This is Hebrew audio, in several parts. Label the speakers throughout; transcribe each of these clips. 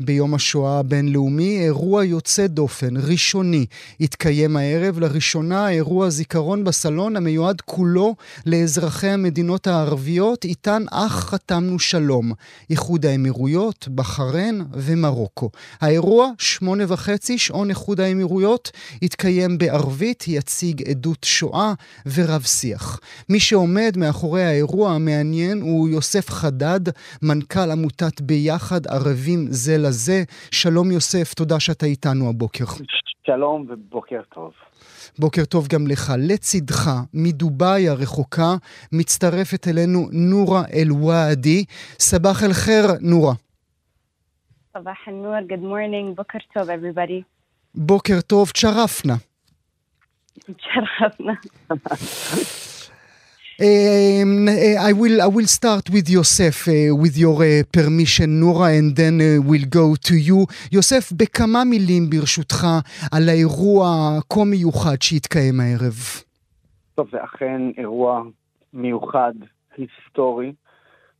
Speaker 1: ביום השואה הבינלאומי, אירוע יוצא דופן, ראשוני, התקיים הערב. לראשונה אירוע זיכרון בסלון המיועד כולו לאזרחי המדינות הערביות, איתן אך חתמנו שלום, איחוד האמירויות, בחריין ומרוקו. האירוע, שמונה וחצי, שעון איחוד האמירויות, התקיים בערבית, יציג עדות שואה ורב שיח. מי שעומד מאחורי האירוע המעניין הוא יוסף חדד, מנכ"ל עמותת ביחד ערבים זה לזה. שלום יוסף, תודה שאתה איתנו הבוקר.
Speaker 2: שלום ובוקר טוב.
Speaker 1: בוקר טוב גם לך. לצידך, מדובאי הרחוקה, מצטרפת אלינו נורה אל-ואדי. סבח אל-חיר, נורה.
Speaker 3: סבח אל-נור, good morning, בוקר טוב everybody.
Speaker 1: בוקר טוב, תשרפנה.
Speaker 3: תשרפנה.
Speaker 1: Um, I will I will start with Yosef, uh, with your uh, permission, Nora, and then uh, we'll go to you. יוסף, בכמה מילים ברשותך על האירוע הכה מיוחד שהתקיים הערב.
Speaker 2: טוב, זה אכן אירוע מיוחד, היסטורי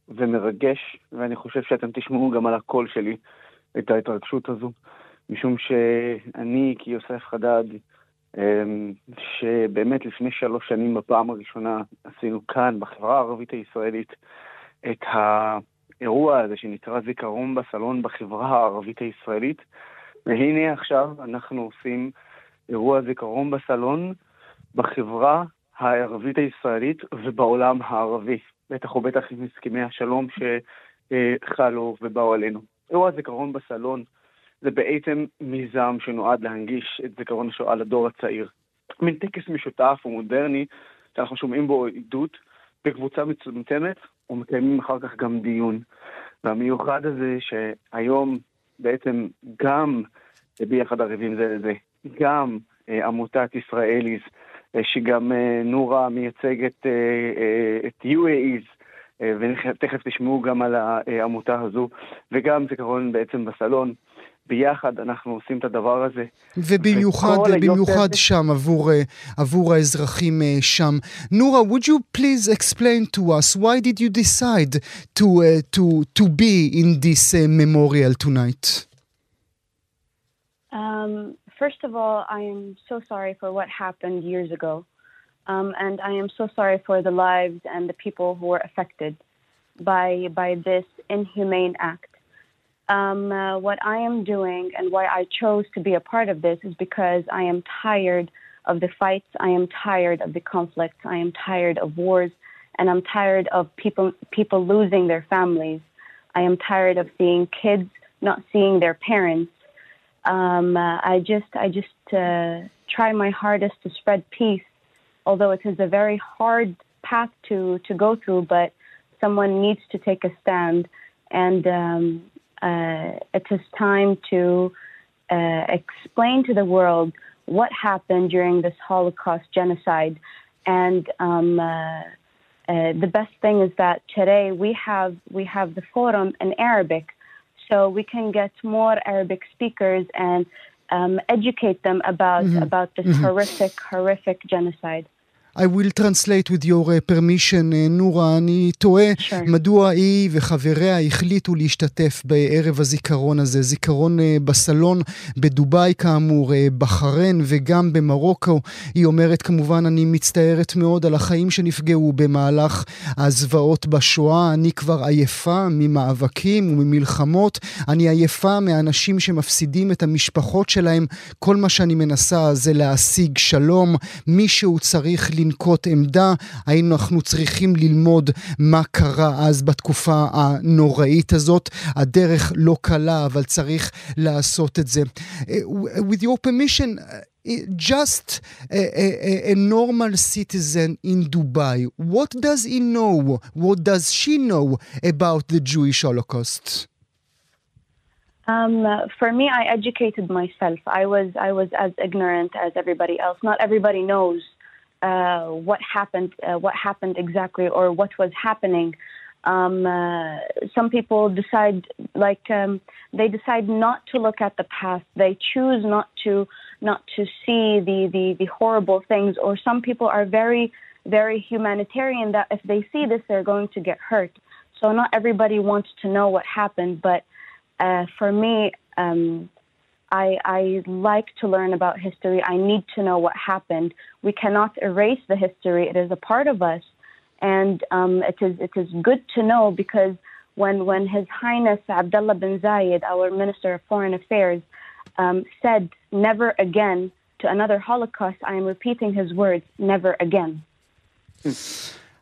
Speaker 2: ומרגש, ואני חושב שאתם תשמעו גם על הקול שלי את ההתרגשות הזו, משום שאני כיוסף חדד, שבאמת לפני שלוש שנים בפעם הראשונה עשינו כאן, בחברה הערבית הישראלית, את האירוע הזה שנקרא זיכרון בסלון בחברה הערבית הישראלית. והנה עכשיו אנחנו עושים אירוע זיכרון בסלון בחברה הערבית הישראלית ובעולם הערבי. בטח ובטח עם הסכמי השלום שחלו ובאו עלינו. אירוע זיכרון בסלון זה בעצם מיזם שנועד להנגיש את זיכרון השואה לדור הצעיר. מין טקס משותף ומודרני, שאנחנו שומעים בו עדות בקבוצה מצומצמת, ומקיימים אחר כך גם דיון. והמיוחד הזה שהיום בעצם גם ביחד ערבים זה לזה, גם אה, עמותת ישראליז, אה, שגם אה, נורה מייצגת אה, אה, את UAEs, אה, ותכף תשמעו גם על העמותה הזו, וגם זיכרון בעצם בסלון. ביחד אנחנו עושים את הדבר הזה.
Speaker 1: ובמיוחד, במיוחד שם עבור, עבור האזרחים שם. נורה, would you please explain to us why did you decide to, uh, to, to be in this uh, memorial tonight?
Speaker 3: Um, first of all, I am so sorry for what happened years ago. Um, and I am so sorry for the lives and the people who were affected by, by this inhumane act. um, uh, what I am doing and why I chose to be a part of this is because I am tired of the fights, I am tired of the conflicts, I am tired of wars, and I'm tired of people people losing their families. I am tired of seeing kids not seeing their parents. Um, uh, I just I just uh, try my hardest to spread peace, although it is a very hard path to to go through. But someone needs to take a stand, and um, it is time to uh, explain to the world what happened during this Holocaust genocide. And um, uh, the best thing is that today we have we have the forum in Arabic, so we can get more Arabic speakers and um, educate them about mm-hmm. about this mm-hmm. horrific horrific genocide.
Speaker 1: I will translate with your uh, permission, uh, נורה, אני תוהה sure. מדוע היא וחבריה החליטו להשתתף בערב הזיכרון הזה, זיכרון uh, בסלון בדובאי כאמור, בחריין וגם במרוקו. היא אומרת כמובן, אני מצטערת מאוד על החיים שנפגעו במהלך הזוועות בשואה, אני כבר עייפה ממאבקים וממלחמות, אני עייפה מאנשים שמפסידים את המשפחות שלהם, כל מה שאני מנסה זה להשיג שלום, מישהו צריך לנ... לנקוט עמדה, האם אנחנו צריכים ללמוד מה קרה אז בתקופה הנוראית הזאת. הדרך לא קלה, אבל צריך לעשות את זה. With your permission, just a, a, a, normal citizen in Dubai, what does he know? What does she know about the Jewish Holocaust?
Speaker 3: Um, for me, I educated myself. I was I was as ignorant as everybody else. Not everybody knows uh, what happened, uh, what happened exactly, or what was happening. Um, uh, some people decide, like um, they decide not to look at the past. They choose not to not to see the, the the horrible things. Or some people are very very humanitarian that if they see this, they're going to get hurt. So not everybody wants to know what happened, but uh, for me, um, I, I like to learn about history. I need to know what happened. We cannot erase the history. It is a part of us, and um, it is it is good to know because when when His Highness Abdullah bin Zayed, our Minister of Foreign Affairs, um, said "never again" to another Holocaust, I am repeating his words: "Never again."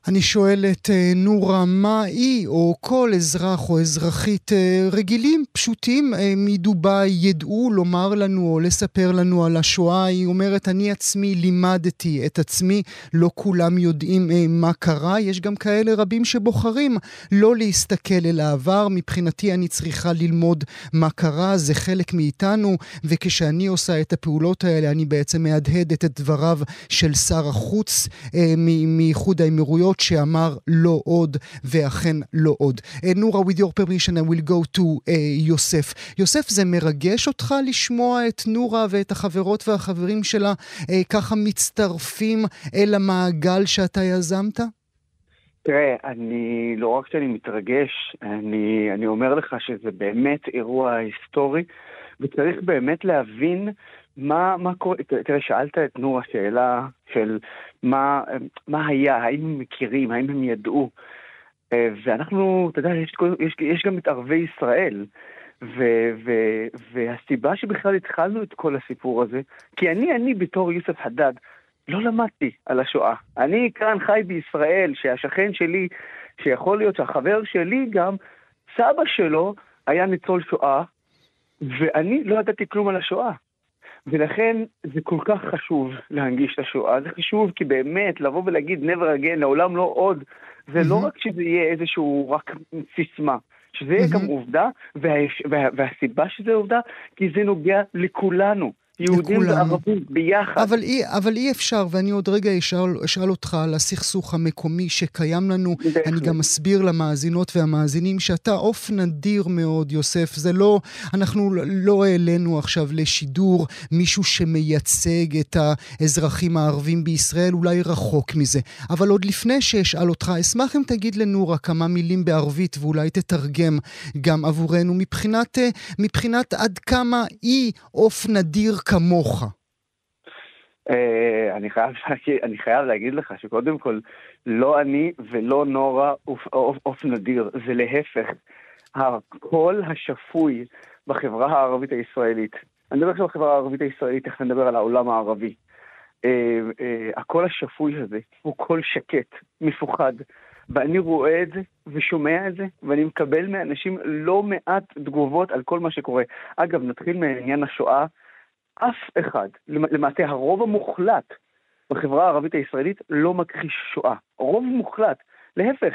Speaker 1: אני שואל את נורה, מה היא או כל אזרח או אזרחית רגילים, פשוטים מדובאי ידעו לומר לנו או לספר לנו על השואה? היא אומרת, אני עצמי לימדתי את עצמי, לא כולם יודעים מה קרה. יש גם כאלה רבים שבוחרים לא להסתכל אל העבר. מבחינתי אני צריכה ללמוד מה קרה, זה חלק מאיתנו, וכשאני עושה את הפעולות האלה, אני בעצם מהדהדת את דבריו של שר החוץ מאיחוד האמירויות. שאמר לא עוד, ואכן לא עוד. נורה, with your permission, I will go to uh, יוסף. יוסף, זה מרגש אותך לשמוע את נורה ואת החברות והחברים שלה uh, ככה מצטרפים אל המעגל שאתה יזמת?
Speaker 2: תראה, אני, לא רק שאני מתרגש, אני, אני אומר לך שזה באמת אירוע היסטורי, וצריך באמת להבין מה, מה קורה, תראה, שאלת את נורה שאלה של מה, מה היה, האם הם מכירים, האם הם ידעו. ואנחנו, אתה יודע, יש, יש, יש גם את ערבי ישראל. ו, ו, והסיבה שבכלל התחלנו את כל הסיפור הזה, כי אני, אני בתור יוסף חדד, לא למדתי על השואה. אני כאן חי בישראל, שהשכן שלי, שיכול להיות שהחבר שלי גם, סבא שלו היה ניצול שואה, ואני לא ידעתי כלום על השואה. ולכן זה כל כך חשוב להנגיש את השואה. זה חשוב כי באמת, לבוא ולהגיד never again, לעולם לא עוד, זה לא רק שזה יהיה איזשהו רק סיסמה. שזה יהיה גם עובדה, וה, וה, והסיבה שזה עובדה, כי זה נוגע לכולנו. יהודים וערבים ביחד.
Speaker 1: אבל אי, אבל אי אפשר, ואני עוד רגע אשאל, אשאל אותך על הסכסוך המקומי שקיים לנו. בהחלט. אני גם אסביר למאזינות והמאזינים שאתה עוף נדיר מאוד, יוסף. זה לא, אנחנו לא העלינו עכשיו לשידור מישהו שמייצג את האזרחים הערבים בישראל, אולי רחוק מזה. אבל עוד לפני שאשאל אותך, אשמח אם תגיד לנורה כמה מילים בערבית, ואולי תתרגם גם עבורנו, מבחינת, מבחינת עד כמה היא עוף נדיר כמוך?
Speaker 2: אני חייב, אני חייב להגיד לך שקודם כל, לא אני ולא נורה עוף נדיר, זה להפך. הקול השפוי בחברה הערבית הישראלית, אני מדבר עכשיו בחברה הערבית הישראלית, תכף נדבר על העולם הערבי. הקול השפוי הזה הוא קול שקט, מפוחד, ואני רואה את זה ושומע את זה, ואני מקבל מאנשים לא מעט תגובות על כל מה שקורה. אגב, נתחיל מעניין השואה. אף אחד, למעשה הרוב המוחלט בחברה הערבית הישראלית לא מכחיש שואה. רוב מוחלט. להפך,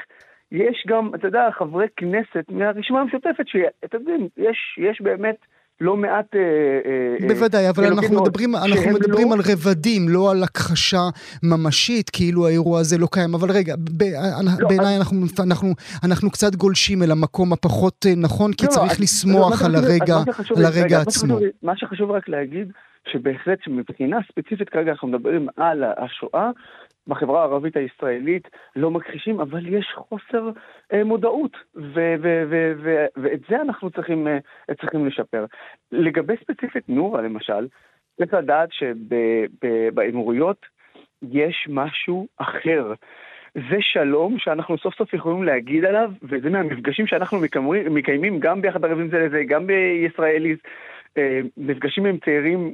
Speaker 2: יש גם, אתה יודע, חברי כנסת מהרשימה המשותפת, שאתה יודע, יש, יש באמת לא מעט...
Speaker 1: בוודאי, אבל אנחנו מדברים, אנחנו מדברים
Speaker 2: לא...
Speaker 1: על רבדים, לא על הכחשה ממשית, כאילו האירוע הזה לא קיים. אבל רגע, ב... לא, בעיניי אז... אנחנו, אנחנו, אנחנו קצת גולשים אל המקום הפחות נכון, כי לא, צריך לא, לסמוך על הרגע, על הרגע רגע, עצמו.
Speaker 2: מה שחשוב, מה שחשוב רק להגיד, שבהחלט שמבחינה ספציפית כרגע אנחנו מדברים על השואה, בחברה הערבית הישראלית לא מכחישים, אבל יש חוסר אה, מודעות, ו- ו- ו- ו- ואת זה אנחנו צריכים, אה, צריכים לשפר. לגבי ספציפית נורה למשל, צריך לדעת שבאמירויות יש משהו אחר. זה שלום שאנחנו סוף סוף יכולים להגיד עליו, וזה מהמפגשים שאנחנו מקיימים גם ביחד ערבים זה לזה, גם בישראליז, נפגשים עם צעירים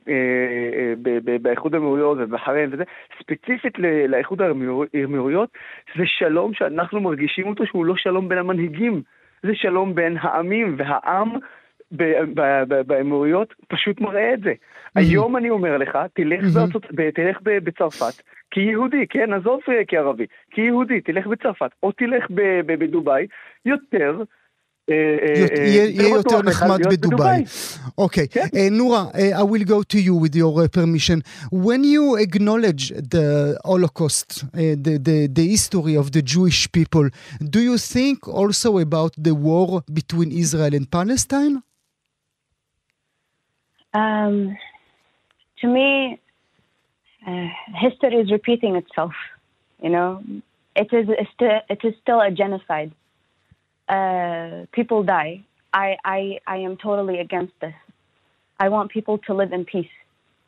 Speaker 2: באיחוד האמירויות ובחריין וזה, ספציפית לאיחוד האמירויות, זה שלום שאנחנו מרגישים אותו שהוא לא שלום בין המנהיגים, זה שלום בין העמים, והעם באמירויות פשוט מראה את זה. היום אני אומר לך, תלך בצרפת כיהודי, כן, עזוב כערבי, כיהודי, תלך בצרפת, או תלך בדובאי, יותר
Speaker 1: יהיה יותר נחמד בדובאי. אוקיי, נורה, I will go to you with your permission. When you acknowledge the Holocaust, the, the, the history of the Jewish people, do you think also about the war between Israel and Palestine?
Speaker 3: Um, to me, uh, history is repeating itself. You know, it is, it is still a genocide. uh, people die. I, I, I am totally against this. I want people to live in peace.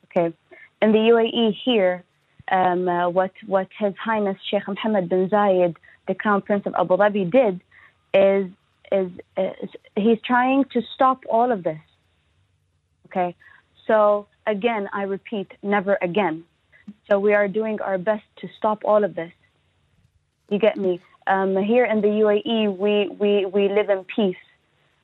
Speaker 3: Okay. In the UAE here, um, uh, what, what His Highness Sheikh Mohammed bin Zayed, the Crown Prince of Abu Dhabi, did is, is, is he's trying to stop all of this. Okay. So again, I repeat, never again. So we are doing our best to stop all of this. You get me? Um, here in the UAE, we, we, we live in peace.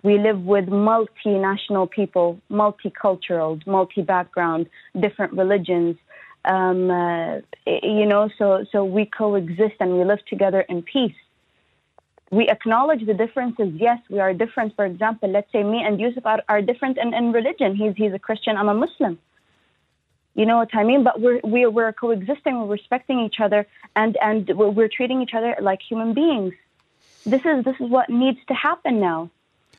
Speaker 3: We live with multinational people, multicultural, multi-background, different religions. Um, uh, you know, so so we coexist and we live together in peace. We acknowledge the differences. Yes, we are different. For example, let's say me and Yusuf are, are different in, in religion. He's he's a Christian. I'm a Muslim. You know what I mean? But we're we're, we're coexisting. We're respecting each other, and and we're, we're treating each other like human beings. This is this is what needs to happen now.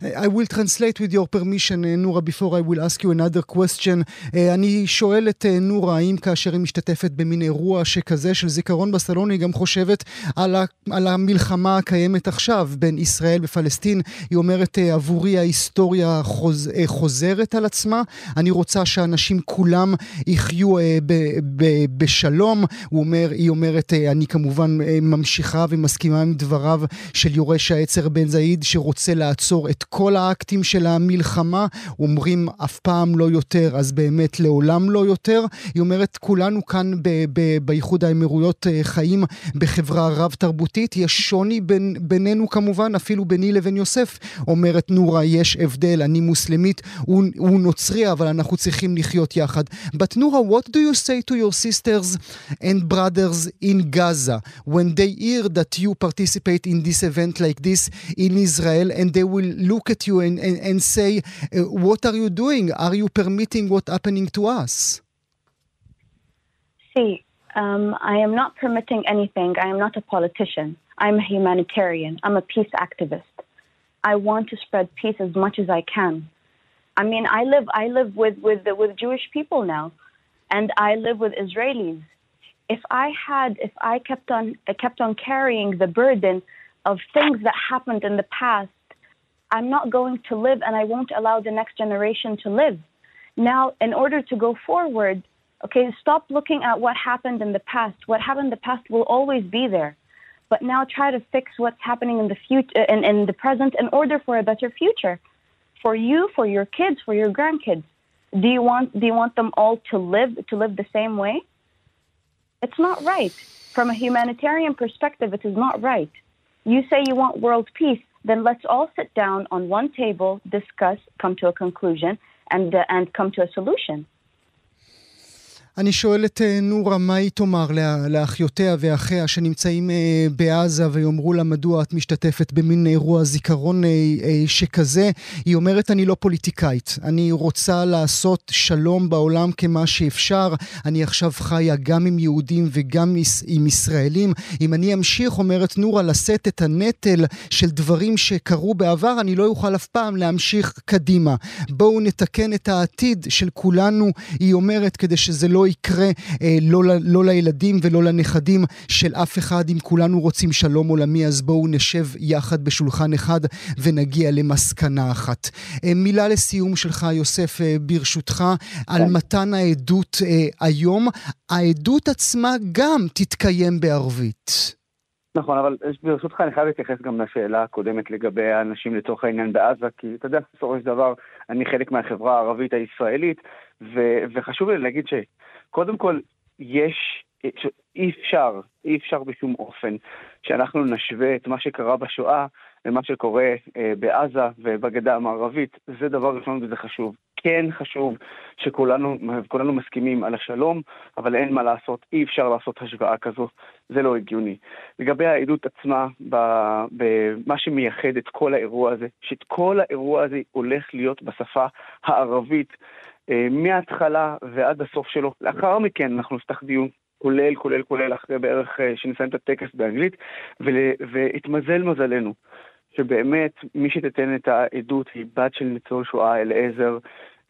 Speaker 1: I will translate with your permission, נורה, before I will ask you another question. אני שואל את נורה, האם כאשר היא משתתפת במין אירוע שכזה של זיכרון בסלון, היא גם חושבת על, ה, על המלחמה הקיימת עכשיו בין ישראל ופלסטין. היא אומרת, עבורי ההיסטוריה חוז, חוזרת על עצמה, אני רוצה שאנשים כולם יחיו ב, ב, בשלום. הוא אומר, היא אומרת, אני כמובן ממשיכה ומסכימה עם דבריו של יורש העצר בן זעיד, שרוצה לעצור את כל האקטים של המלחמה, אומרים אף פעם לא יותר, אז באמת לעולם לא יותר. היא אומרת, כולנו כאן באיחוד האמירויות חיים בחברה רב-תרבותית, יש שוני בין, בינינו כמובן, אפילו ביני לבין יוסף. אומרת נורה, יש הבדל, אני מוסלמית, הוא, הוא נוצרי, אבל אנחנו צריכים לחיות יחד. But Nura, what do you say to your sisters and brothers in Gaza when they hear that you participate in this event like this in Israel and they will look look at you and, and, and say, uh, What are you doing? Are you permitting what's happening to us?
Speaker 3: See, um, I am not permitting anything. I am not a politician. I'm a humanitarian. I'm a peace activist. I want to spread peace as much as I can. I mean, I live I live with with with Jewish people now, and I live with Israelis. If I had if I kept on kept on carrying the burden of things that happened in the past I'm not going to live and I won't allow the next generation to live. Now, in order to go forward, okay, stop looking at what happened in the past. What happened in the past will always be there. But now try to fix what's happening in the future uh, in, in the present in order for a better future. For you, for your kids, for your grandkids. Do you want do you want them all to live to live the same way? It's not right. From a humanitarian perspective, it is not right. You say you want world peace then let's all sit down on one table, discuss, come to a conclusion, and, uh, and come to a solution.
Speaker 1: אני שואל את נורה, מה היא תאמר לאחיותיה ואחיה שנמצאים בעזה ויאמרו לה מדוע את משתתפת במין אירוע זיכרון שכזה? היא אומרת, אני לא פוליטיקאית, אני רוצה לעשות שלום בעולם כמה שאפשר. אני עכשיו חיה גם עם יהודים וגם עם ישראלים. אם אני אמשיך, אומרת נורה, לשאת את הנטל של דברים שקרו בעבר, אני לא אוכל אף פעם להמשיך קדימה. בואו נתקן את העתיד של כולנו, היא אומרת, כדי שזה לא יקרה אה, לא, לא לילדים ולא לנכדים של אף אחד. אם כולנו רוצים שלום עולמי, אז בואו נשב יחד בשולחן אחד ונגיע למסקנה אחת. אה, מילה לסיום שלך, יוסף, אה, ברשותך, על כן. מתן העדות אה, היום. העדות עצמה גם תתקיים בערבית.
Speaker 2: נכון, אבל ברשותך אני חייב להתייחס גם לשאלה הקודמת לגבי האנשים לצורך העניין בעזה, כי אתה יודע, בסופו של דבר אני חלק מהחברה הערבית הישראלית, ו- וחשוב לי להגיד שקודם כל יש, אי אפשר, אי אפשר בשום אופן שאנחנו נשווה את מה שקרה בשואה למה שקורה אה, בעזה ובגדה המערבית. זה דבר ראשון וזה חשוב. כן חשוב שכולנו מסכימים על השלום, אבל אין מה לעשות, אי אפשר לעשות השוואה כזו, זה לא הגיוני. לגבי העדות עצמה, במה שמייחד את כל האירוע הזה, שאת כל האירוע הזה הולך להיות בשפה הערבית, מההתחלה ועד הסוף שלו. לאחר מכן אנחנו נפתח דיון כולל, כולל, כולל, אחרי בערך אה, שנסיים את הטקס באנגלית, והתמזל מזלנו. שבאמת מי שתיתן את העדות היא בת של ניצול שואה אליעזר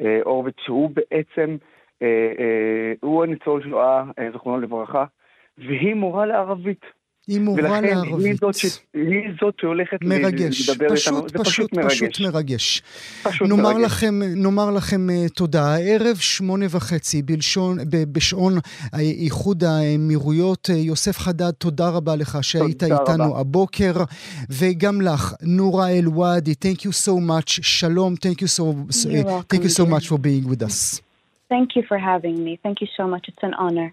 Speaker 2: אה, הורוביץ, שהוא בעצם, אה, אה, הוא הניצול שואה, אה, זכרונו לברכה, והיא מורה לערבית.
Speaker 1: היא מורה לערבית.
Speaker 2: ולכן היא זאת, ש... היא זאת שהולכת
Speaker 1: מרגש,
Speaker 2: לדבר
Speaker 1: פשוט,
Speaker 2: איתנו. זה
Speaker 1: פשוט,
Speaker 2: פשוט מרגש.
Speaker 1: פשוט מרגש.
Speaker 2: פשוט
Speaker 1: נאמר
Speaker 2: מרגש.
Speaker 1: לכם, נאמר לכם uh, תודה. הערב שמונה וחצי בלשון, ב, בשעון איחוד האמירויות. Uh, יוסף חדד, תודה רבה לך שהיית
Speaker 2: תודה
Speaker 1: איתנו
Speaker 2: רבה.
Speaker 1: הבוקר. וגם לך, נורה אל-ואדי, thank you so much. שלום, thank you so, uh,
Speaker 3: welcome,
Speaker 1: thank you so much for being with us.
Speaker 3: Thank you for having me. Thank you so much. It's an honor.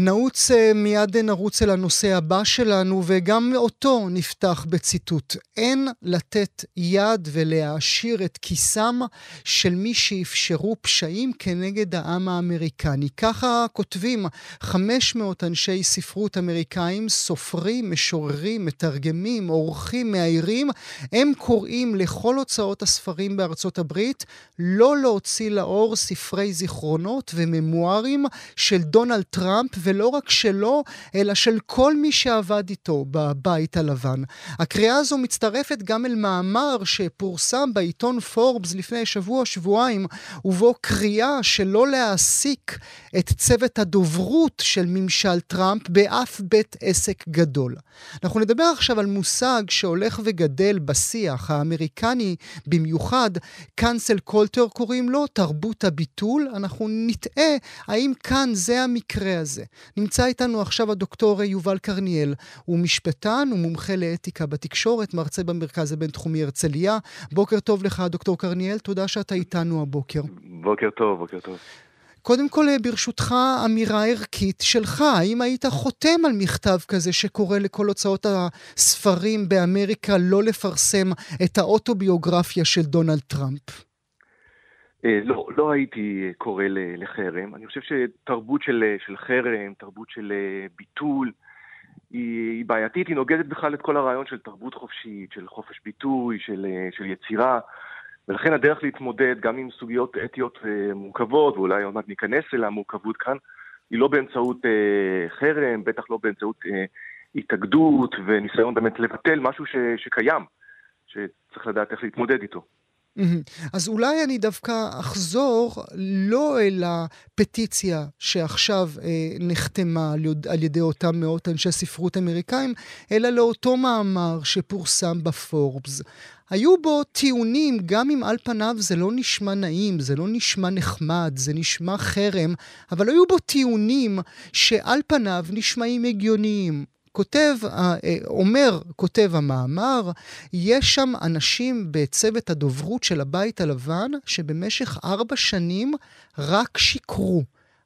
Speaker 1: נעוץ, אה, מיד נרוץ אל הנושא הבא שלנו, וגם אותו נפתח בציטוט. אין לתת יד ולהעשיר את כיסם של מי שאפשרו פשעים כנגד העם האמריקני. ככה כותבים 500 אנשי ספרות אמריקאים, סופרים, משוררים, מתרגמים, עורכים, מאיירים. הם קוראים לכל הוצאות הספרים בארצות הברית לא להוציא לאור ספרי זיכרונות וממוארים של דונלד טראמפ, ולא רק שלו, אלא של כל מי שעבד איתו בבית הלבן. הקריאה הזו מצטרפת גם אל מאמר שפורסם בעיתון פורבס לפני שבוע-שבועיים, ובו קריאה שלא להעסיק את צוות הדוברות של ממשל טראמפ באף בית עסק גדול. אנחנו נדבר עכשיו על מושג שהולך וגדל בשיח האמריקני במיוחד, cancel culture קוראים לו, תרבות הביטול. אנחנו נטעה האם כאן זה המקרה הזה. נמצא איתנו עכשיו הדוקטור יובל קרניאל. הוא משפטן, הוא מומחה לאתיקה בתקשורת, מרצה במרכז הבינתחומי הרצליה. בוקר טוב לך, דוקטור קרניאל, תודה שאתה איתנו הבוקר.
Speaker 4: בוקר טוב, בוקר טוב.
Speaker 1: קודם כל, ברשותך, אמירה ערכית שלך. האם היית חותם על מכתב כזה שקורא לכל הוצאות הספרים באמריקה לא לפרסם את האוטוביוגרפיה של דונלד טראמפ?
Speaker 4: אה, לא, לא הייתי קורא ל- לחרם. אני חושב שתרבות של, של חרם, תרבות של אה, ביטול, היא, היא בעייתית, היא נוגדת בכלל את כל הרעיון של תרבות חופשית, של חופש ביטוי, של, אה, של יצירה, ולכן הדרך להתמודד גם עם סוגיות אתיות אה, מורכבות, ואולי עוד מעט ניכנס אל המורכבות כאן, היא לא באמצעות אה, חרם, בטח לא באמצעות אה, התאגדות וניסיון באמת לבטל משהו ש, שקיים, שצריך לדעת איך להתמודד איתו.
Speaker 1: אז אולי אני דווקא אחזור לא אל הפטיציה שעכשיו אה, נחתמה על, יד, על ידי אותם מאות אנשי ספרות אמריקאים, אלא לאותו מאמר שפורסם בפורבס. היו בו טיעונים, גם אם על פניו זה לא נשמע נעים, זה לא נשמע נחמד, זה נשמע חרם, אבל היו בו טיעונים שעל פניו נשמעים הגיוניים. כותב, אה, אה, אומר, כותב המאמר, יש שם אנשים בצוות הדוברות של הבית הלבן שבמשך ארבע שנים רק שיקרו.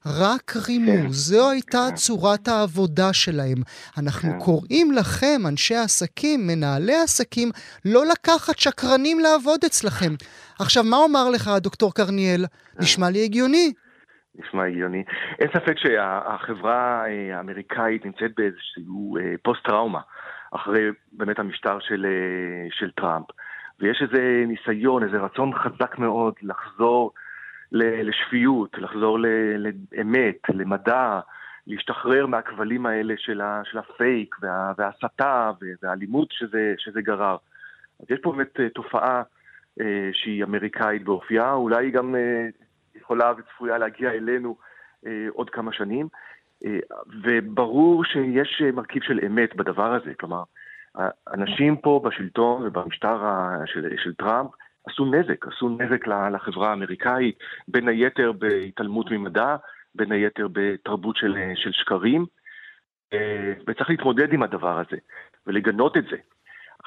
Speaker 1: רק רימו,
Speaker 4: כן.
Speaker 1: זו הייתה צורת העבודה שלהם. אנחנו
Speaker 4: כן.
Speaker 1: קוראים לכם, אנשי העסקים, מנהלי העסקים, לא לקחת שקרנים לעבוד אצלכם. עכשיו, מה אומר לך, דוקטור קרניאל? נשמע לי הגיוני.
Speaker 4: נשמע הגיוני. אין ספק שהחברה אה, האמריקאית נמצאת באיזשהו אה, פוסט-טראומה אחרי באמת המשטר של, אה, של טראמפ. ויש איזה ניסיון, איזה רצון חזק מאוד לחזור לשפיות, לחזור לאמת, למדע, להשתחרר מהכבלים האלה של, ה- של הפייק וה- וההסתה והאלימות שזה, שזה גרר. אז יש פה באמת תופעה אה, שהיא אמריקאית באופייה, אולי היא גם אה, יכולה וצפויה להגיע אלינו אה, עוד כמה שנים, אה, וברור שיש אה, מרכיב של אמת בדבר הזה. כלומר, אנשים פה בשלטון ובמשטר ה- של, של טראמפ עשו נזק, עשו נזק לחברה האמריקאית, בין היתר בהתעלמות ממדע, בין היתר בתרבות של, אה, של שקרים. וצריך להתמודד עם הדבר הזה, ולגנות את זה.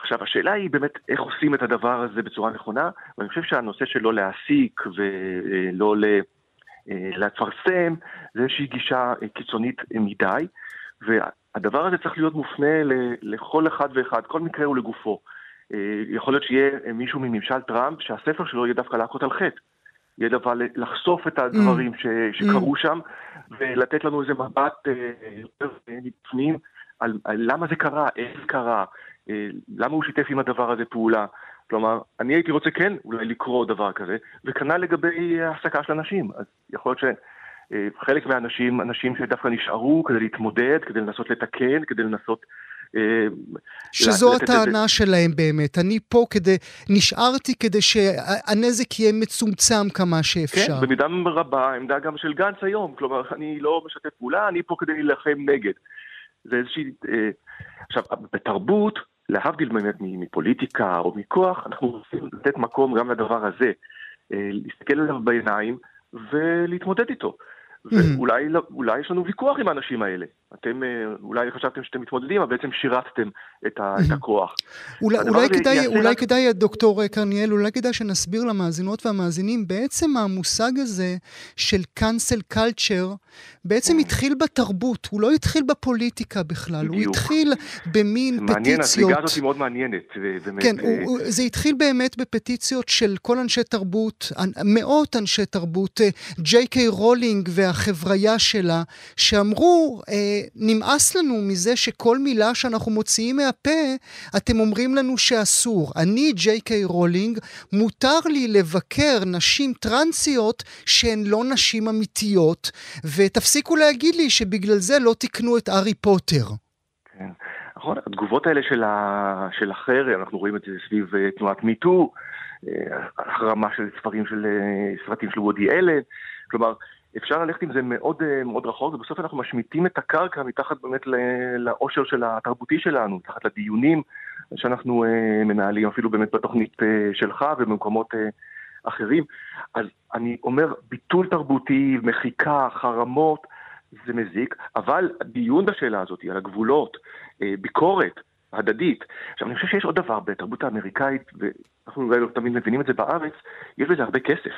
Speaker 4: עכשיו, השאלה היא באמת איך עושים את הדבר הזה בצורה נכונה, ואני חושב שהנושא של לא להעסיק ולא לפרסם, זה איזושהי גישה קיצונית מדי, והדבר הזה צריך להיות מופנה לכל אחד ואחד, כל מקרה הוא לגופו. יכול להיות שיהיה מישהו מממשל טראמפ שהספר שלו יהיה דווקא להכות על חטא. יהיה דבר לחשוף את הדברים ש, שקרו שם ולתת לנו איזה מבט יותר מפנים על, על למה זה קרה, איך זה קרה, למה הוא שיתף עם הדבר הזה פעולה. כלומר, אני הייתי רוצה כן אולי לקרוא דבר כזה, וכנ"ל לגבי העסקה של אנשים. אז יכול להיות שחלק מהאנשים, אנשים שדווקא נשארו כדי להתמודד, כדי לנסות לתקן, כדי לנסות
Speaker 1: אה, שזו הטענה שלהם באמת. אני פה כדי, נשארתי כדי שהנזק יהיה מצומצם כמה שאפשר.
Speaker 4: כן, במידה רבה, עמדה גם של גנץ היום. כלומר, אני לא משתף פעולה, אני פה כדי להילחם נגד. זה איזושהי... אה, עכשיו, בתרבות, להבדיל באמת מפוליטיקה או מכוח, אנחנו רוצים לתת מקום גם לדבר הזה. אה, להסתכל עליו בעיניים ולהתמודד איתו. ואולי לא, יש לנו ויכוח עם האנשים האלה. אתם אה, אולי חשבתם שאתם מתמודדים, אבל בעצם שירתתם את, ה, את הכוח.
Speaker 1: אולי, אולי, כדאי, אולי רק... כדאי, דוקטור קרניאל, אולי כדאי שנסביר למאזינות והמאזינים, בעצם המושג הזה של cancel culture, בעצם אמ. התחיל בתרבות, הוא לא התחיל בפוליטיקה בכלל, בדיוק. הוא התחיל במין מעניין, פטיציות. מעניין,
Speaker 4: הזליגה הזאת היא מאוד מעניינת. באמת,
Speaker 1: כן, אה... הוא, זה התחיל באמת בפטיציות של כל אנשי תרבות, מאות אנשי תרבות, ג'יי קיי רולינג והחבריה שלה, שאמרו, אה, נמאס לנו מזה שכל מילה שאנחנו מוציאים מהפה, אתם אומרים לנו שאסור. אני, ג'יי קיי רולינג, מותר לי לבקר נשים טרנסיות שהן לא נשים אמיתיות, ותפסיקו להגיד לי שבגלל זה לא תקנו את ארי פוטר.
Speaker 4: כן, נכון, התגובות האלה של, ה... של החרם, אנחנו רואים את זה סביב uh, תנועת מיטו, uh, החרמה של ספרים של, uh, סרטים של וודי אלן, כלומר, אפשר ללכת עם זה מאוד, אה, מאוד רחוק, ובסוף אנחנו משמיטים את הקרקע מתחת באמת לאושר של התרבותי שלנו, מתחת לדיונים שאנחנו uh, מנהלים, אפילו באמת בתוכנית uh, שלך ובמקומות אחרים. אז אני אומר, ביטול תרבותי, מחיקה, חרמות, זה מזיק, אבל דיון בשאלה הזאת, על הגבולות, ביקורת, הדדית. עכשיו, אני חושב שיש עוד דבר בתרבות האמריקאית, ואנחנו אולי לא תמיד מבינים את זה בארץ, יש בזה הרבה כסף.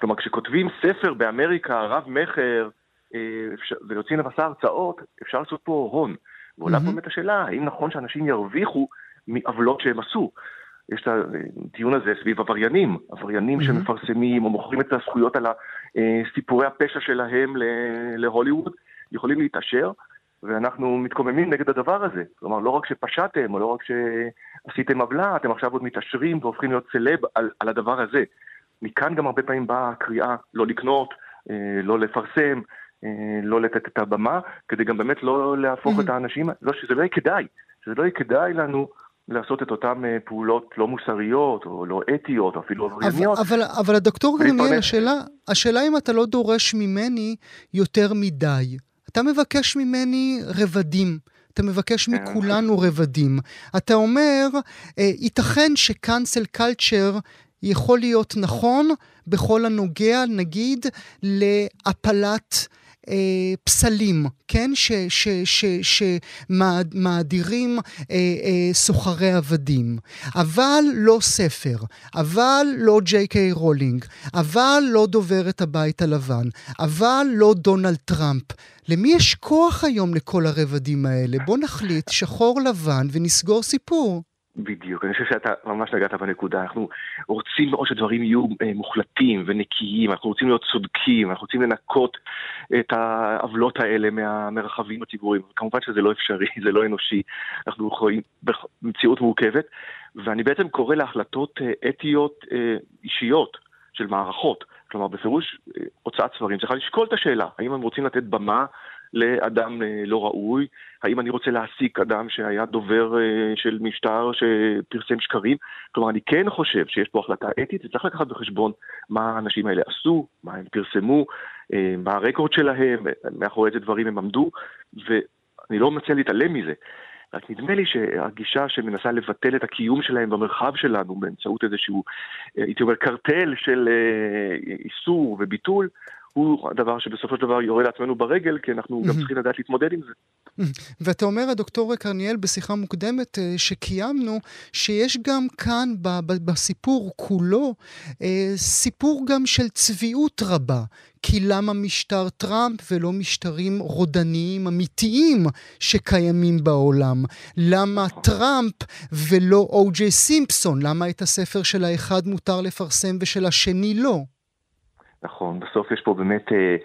Speaker 4: כלומר, כשכותבים ספר באמריקה, רב-מכר, אה, ויוצאים למסע הרצאות, אפשר לעשות פה הון. ועולה mm-hmm. באמת השאלה, האם נכון שאנשים ירוויחו מעוולות שהם עשו? יש את הדיון הזה סביב עבריינים, עבריינים mm-hmm. שמפרסמים או מוכרים את הזכויות על סיפורי הפשע שלהם להוליווד, יכולים להתעשר, ואנחנו מתקוממים נגד הדבר הזה. כלומר, לא רק שפשעתם, או לא רק שעשיתם עוולה, אתם עכשיו עוד מתעשרים והופכים להיות סלב על, על הדבר הזה. מכאן גם הרבה פעמים באה הקריאה לא לקנות, אה, לא לפרסם, אה, לא לתת את הבמה, כדי גם באמת לא להפוך את האנשים, לא, שזה לא יהיה כדאי, שזה לא יהיה כדאי לנו לעשות את אותן אה, פעולות לא מוסריות, או לא אתיות, או אפילו עברייניות.
Speaker 1: אבל, אבל, אבל הדוקטור גרניאל, השאלה, השאלה אם אתה לא דורש ממני יותר מדי. אתה מבקש ממני רבדים. אתה מבקש כן. מכולנו רבדים. אתה אומר, ייתכן שקאנסל קלצ'ר יכול להיות נכון בכל הנוגע, נגיד, להפלת... אה, פסלים, כן? שמאדירים אה, אה, סוחרי עבדים. אבל לא ספר, אבל לא ג'יי קיי רולינג, אבל לא דוברת הבית הלבן, אבל לא דונלד טראמפ. למי יש כוח היום לכל הרבדים האלה? בוא נחליט שחור לבן ונסגור סיפור.
Speaker 4: בדיוק, אני חושב שאתה ממש נגעת בנקודה. אנחנו רוצים מאוד שדברים יהיו אה, מוחלטים ונקיים, אנחנו רוצים להיות צודקים, אנחנו רוצים לנקות את העוולות האלה מהמרחבים הציבוריים. כמובן שזה לא אפשרי, זה לא אנושי, אנחנו חיים במציאות מורכבת, ואני בעצם קורא להחלטות אה, אתיות אה, אישיות של מערכות. כלומר, בפירוש הוצאת ספרים. צריכה לשקול את השאלה, האם הם רוצים לתת במה לאדם אה, לא ראוי? האם אני רוצה להעסיק אדם שהיה דובר אה, של משטר שפרסם שקרים? כלומר, אני כן חושב שיש פה החלטה אתית, וצריך לקחת בחשבון מה האנשים האלה עשו, מה הם פרסמו, אה, מה הרקורד שלהם, מאחורי איזה דברים הם עמדו, ואני לא מציע להתעלם מזה. רק נדמה לי שהגישה שמנסה לבטל את הקיום שלהם במרחב שלנו באמצעות איזשהו, הייתי אומר, קרטל של איסור וביטול, הוא הדבר שבסופו של דבר יורה לעצמנו ברגל, כי אנחנו גם צריכים לדעת להתמודד עם זה.
Speaker 1: ואתה אומר, הדוקטור קרניאל, בשיחה מוקדמת אה, שקיימנו, שיש גם כאן בסיפור כולו אה, סיפור גם של צביעות רבה. כי למה משטר טראמפ ולא משטרים רודניים אמיתיים שקיימים בעולם? למה טראמפ ולא או.ג'יי סימפסון? למה את הספר של האחד מותר לפרסם ושל השני לא?
Speaker 4: נכון, בסוף יש פה באמת אה,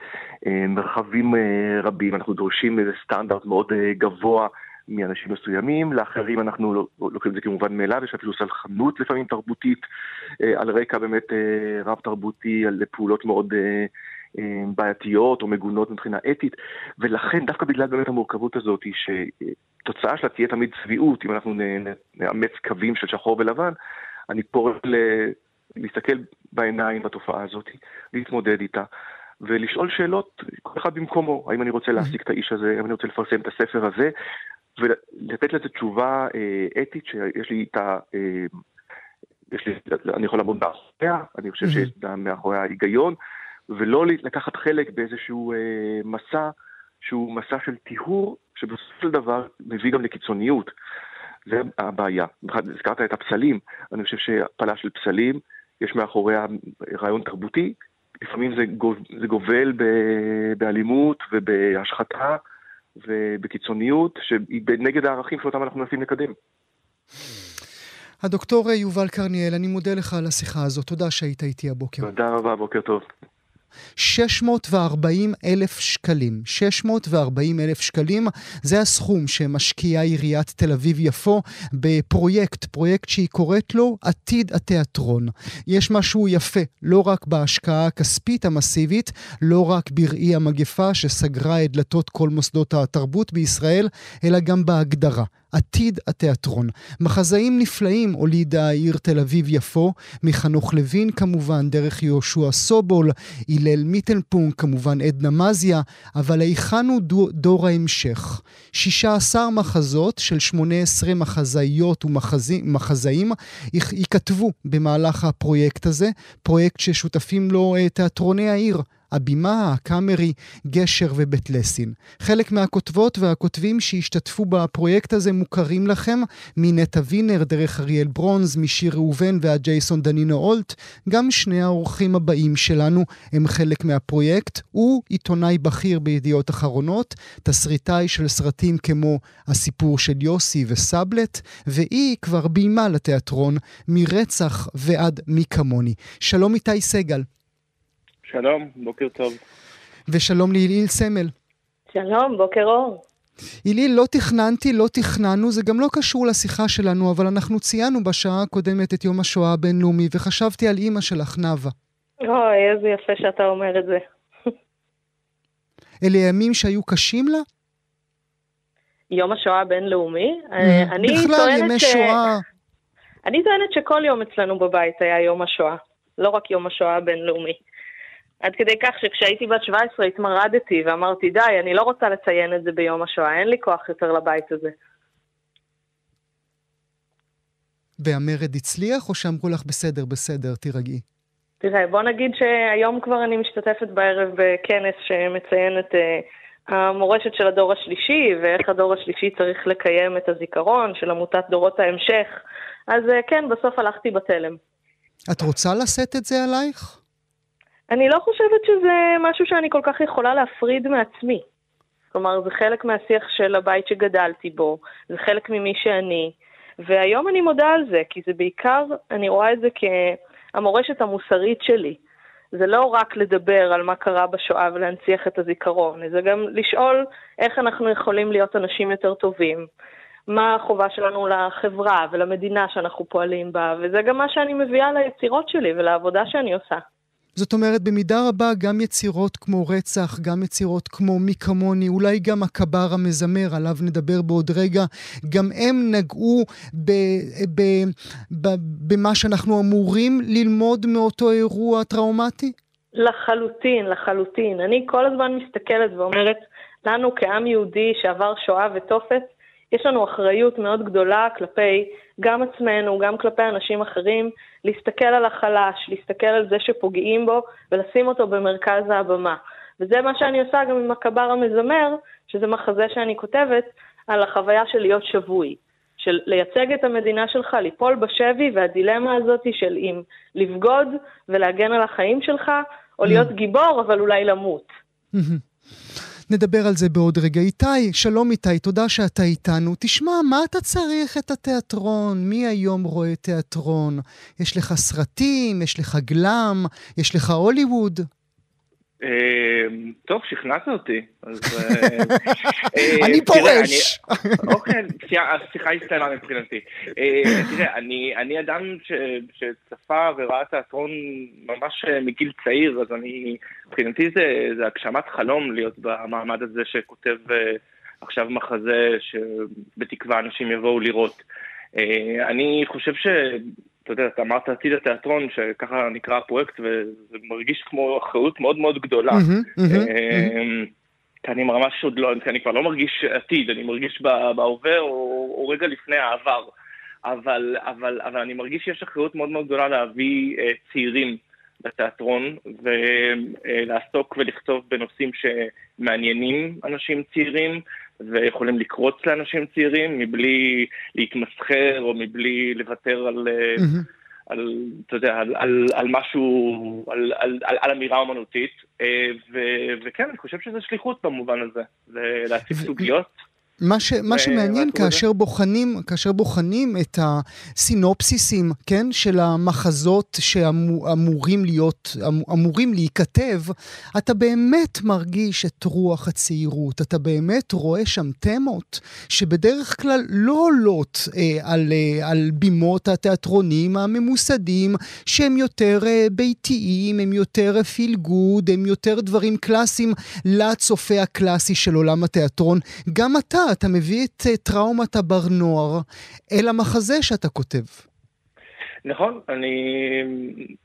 Speaker 4: אה, מרחבים אה, רבים, אנחנו דורשים איזה סטנדרט מאוד אה, גבוה מאנשים מסוימים, לאחרים אנחנו לא, לא, לוקחים את זה כמובן מאליו, יש אפילו סלחנות לפעמים תרבותית, אה, על רקע באמת אה, רב תרבותי, על פעולות מאוד... אה, אה, בעייתיות או מגונות מבחינה אתית, ולכן דווקא בגלל באמת המורכבות הזאת, שתוצאה שלה תהיה תמיד צביעות, אם אנחנו נאמץ קווים של שחור ולבן, אני קורא להסתכל בעיניים בתופעה הזאת, להתמודד איתה. ולשאול שאלות, כל אחד במקומו, האם אני רוצה להעסיק את האיש הזה, האם אני רוצה לפרסם את הספר הזה, ולתת לזה תשובה אה, אתית שיש לי איתה, אה, יש לי, אני יכול לעמוד מאחוריה, אני חושב שיש מאחוריה היגיון, ולא לקחת חלק באיזשהו אה, מסע שהוא מסע של טיהור, שבסופו של דבר מביא גם לקיצוניות. זה הבעיה. הזכרת את הפסלים, אני חושב שהפלה של פסלים, יש מאחוריה רעיון תרבותי, לפעמים זה, גוב, זה גובל ב, באלימות ובהשחתה ובקיצוניות, שהיא נגד הערכים שאותם אנחנו מנסים לקדם.
Speaker 1: הדוקטור יובל קרניאל, אני מודה לך על השיחה הזאת. תודה שהיית איתי הבוקר.
Speaker 4: תודה רבה, בוקר טוב.
Speaker 1: 640 אלף שקלים. 640 אלף שקלים זה הסכום שמשקיעה עיריית תל אביב-יפו בפרויקט, פרויקט שהיא קוראת לו עתיד התיאטרון. יש משהו יפה, לא רק בהשקעה הכספית המסיבית, לא רק בראי המגפה שסגרה את דלתות כל מוסדות התרבות בישראל, אלא גם בהגדרה. עתיד התיאטרון. מחזאים נפלאים הולידה העיר תל אביב-יפו, מחנוך לוין כמובן, דרך יהושע סובול, הלל מיטלפונק, כמובן עדנה מזיה, אבל היכן הוא דור, דור ההמשך? 16 מחזות של 18 מחזאיות ומחזאים ייכתבו במהלך הפרויקט הזה, פרויקט ששותפים לו אה, תיאטרוני העיר. הבימה, הקאמרי, גשר ובית לסין. חלק מהכותבות והכותבים שהשתתפו בפרויקט הזה מוכרים לכם, מנטע וינר דרך אריאל ברונז, משיר ראובן ועד ג'ייסון דנינו אולט. גם שני האורחים הבאים שלנו הם חלק מהפרויקט. הוא עיתונאי בכיר בידיעות אחרונות, תסריטאי של סרטים כמו הסיפור של יוסי וסבלט, והיא כבר ביימה לתיאטרון מרצח ועד מי כמוני. שלום איתי סגל.
Speaker 5: שלום, בוקר טוב.
Speaker 1: ושלום לאליל סמל.
Speaker 6: שלום, בוקר אור.
Speaker 1: איליל, לא תכננתי, לא תכננו, זה גם לא קשור לשיחה שלנו, אבל אנחנו ציינו בשעה הקודמת את יום השואה הבינלאומי, וחשבתי על אימא שלך, נאוה.
Speaker 6: אוי, איזה יפה שאתה אומר את זה.
Speaker 1: אלה ימים שהיו קשים לה?
Speaker 6: יום השואה הבינלאומי?
Speaker 1: Mm, בכלל, ימי ש... שואה.
Speaker 6: אני טוענת שכל יום אצלנו בבית היה יום השואה, לא רק יום השואה הבינלאומי. עד כדי כך שכשהייתי בת 17 התמרדתי ואמרתי, די, אני לא רוצה לציין את זה ביום השואה, אין לי כוח יותר לבית הזה.
Speaker 1: והמרד הצליח, או שאמרו לך, בסדר, בסדר, תירגעי?
Speaker 6: תראה, בוא נגיד שהיום כבר אני משתתפת בערב בכנס שמציין את uh, המורשת של הדור השלישי, ואיך הדור השלישי צריך לקיים את הזיכרון של עמותת דורות ההמשך. אז uh, כן, בסוף הלכתי בתלם.
Speaker 1: את רוצה לשאת את זה עלייך?
Speaker 6: אני לא חושבת שזה משהו שאני כל כך יכולה להפריד מעצמי. כלומר, זה חלק מהשיח של הבית שגדלתי בו, זה חלק ממי שאני, והיום אני מודה על זה, כי זה בעיקר, אני רואה את זה כהמורשת המוסרית שלי. זה לא רק לדבר על מה קרה בשואה ולהנציח את הזיכרון, זה גם לשאול איך אנחנו יכולים להיות אנשים יותר טובים, מה החובה שלנו לחברה ולמדינה שאנחנו פועלים בה, וזה גם מה שאני מביאה ליצירות שלי ולעבודה שאני עושה.
Speaker 1: זאת אומרת, במידה רבה גם יצירות כמו רצח, גם יצירות כמו מי כמוני, אולי גם הקבר המזמר, עליו נדבר בעוד רגע, גם הם נגעו ב, ב, ב, במה שאנחנו אמורים ללמוד מאותו אירוע טראומטי?
Speaker 6: לחלוטין, לחלוטין. אני כל הזמן מסתכלת ואומרת, לנו כעם יהודי שעבר שואה ותופת, יש לנו אחריות מאוד גדולה כלפי גם עצמנו, גם כלפי אנשים אחרים, להסתכל על החלש, להסתכל על זה שפוגעים בו ולשים אותו במרכז הבמה. וזה מה שאני עושה גם עם הקבר המזמר, שזה מחזה שאני כותבת על החוויה של להיות שבוי. של לייצג את המדינה שלך, ליפול בשבי, והדילמה הזאת של אם לבגוד ולהגן על החיים שלך, או להיות גיבור, אבל אולי למות.
Speaker 1: נדבר על זה בעוד רגע. איתי, שלום איתי, תודה שאתה איתנו. תשמע, מה אתה צריך את התיאטרון? מי היום רואה תיאטרון? יש לך סרטים, יש לך גלאם, יש לך הוליווד?
Speaker 5: אמ, טוב, שכנעת אותי. אה,
Speaker 1: אה, אני פורש.
Speaker 5: אוקיי, השיחה הסתיימה מבחינתי. אה, תראה, אני אדם שצפה וראה תיאטרון ממש מגיל צעיר, אז אני, מבחינתי זה הגשמת חלום להיות במעמד הזה שכותב עכשיו מחזה שבתקווה אנשים יבואו לראות. אני חושב ש... אתה יודע, אתה אמרת עתיד התיאטרון, שככה נקרא הפרויקט, וזה מרגיש כמו אחריות מאוד מאוד גדולה. אמ, אני ממש עוד לא, כי אני כבר לא מרגיש עתיד, אני מרגיש בהווה או, או רגע לפני העבר. אבל, אבל, אבל אני מרגיש שיש אחריות מאוד מאוד גדולה להביא אה, צעירים לתיאטרון ולעסוק ולכתוב בנושאים שמעניינים אנשים צעירים ויכולים לקרוץ לאנשים צעירים מבלי להתמסחר או מבלי לוותר על, mm-hmm. על אתה יודע, על, על, על משהו, על, על, על, על אמירה אומנותית. אה, ו, וכן, אני חושב שזה שליחות במובן הזה, להציג סוגיות.
Speaker 1: מה, ש, מה שמעניין כאשר בוחנים, כאשר בוחנים את הסינופסיסים, כן, של המחזות שאמורים להיות, אמורים להיכתב, אתה באמת מרגיש את רוח הצעירות, אתה באמת רואה שם תמות שבדרך כלל לא עולות אה, על, אה, על בימות התיאטרונים הממוסדים, שהם יותר אה, ביתיים, הם יותר פיל גוד, הם יותר דברים קלאסיים לצופה הקלאסי של עולם התיאטרון. גם אתה, אתה מביא את אה, טראומת הבר נוער אל המחזה שאתה כותב.
Speaker 5: נכון, אני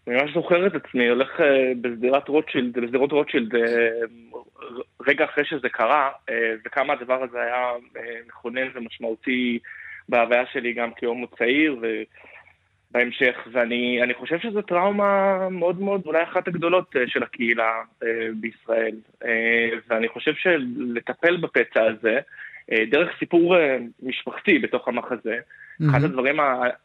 Speaker 5: ממש זוכר את עצמי, הולך אה, בשדרת רוטשילד, בשדרות רוטשילד אה, רגע אחרי שזה קרה, וכמה הדבר הזה היה מכונן ומשמעותי בהוויה שלי גם כהומו צעיר, בהמשך, ואני חושב שזו טראומה מאוד מאוד, אולי אחת הגדולות של הקהילה בישראל, ואני חושב שלטפל בפצע הזה, דרך סיפור אה, משפחתי בתוך המחזה. Mm-hmm. אחד הדברים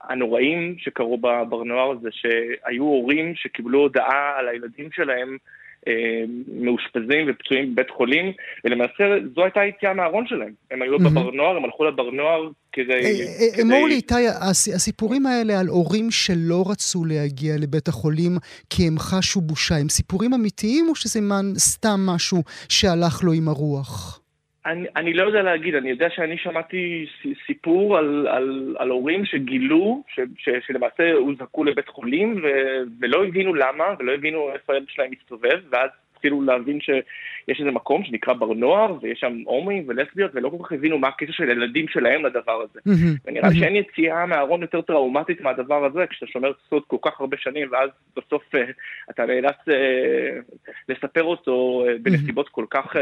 Speaker 5: הנוראים שקרו בבר נוער זה שהיו הורים שקיבלו הודעה על הילדים שלהם אה, מאושפזים ופצועים בבית חולים, ולמעשה זו הייתה היציאה מהארון שלהם. הם היו mm-hmm. בבר נוער, הם הלכו לבר נוער כדי...
Speaker 1: אמור לי, איתי, הסיפורים האלה על הורים שלא רצו להגיע לבית החולים כי הם חשו בושה, הם סיפורים אמיתיים או שזה סתם משהו שהלך לו עם הרוח?
Speaker 5: אני, אני לא יודע להגיד, אני יודע שאני שמעתי סיפור על, על, על הורים שגילו ש, ש, שלמעשה הוזעקו לבית חולים ו, ולא הבינו למה ולא הבינו איפה הילד שלהם מסתובב ואז התחילו להבין שיש איזה מקום שנקרא בר נוער ויש שם הומואים ולסביות ולא כל כך הבינו מה הקשר של הילדים שלהם לדבר הזה. Mm-hmm. ונראה לי mm-hmm. שאין יציאה מהארון יותר טראומטית מהדבר הזה כשאתה שומר סוד כל כך הרבה שנים ואז בסוף uh, אתה נאלץ uh, לספר אותו uh, בנסיבות mm-hmm. כל כך... Uh,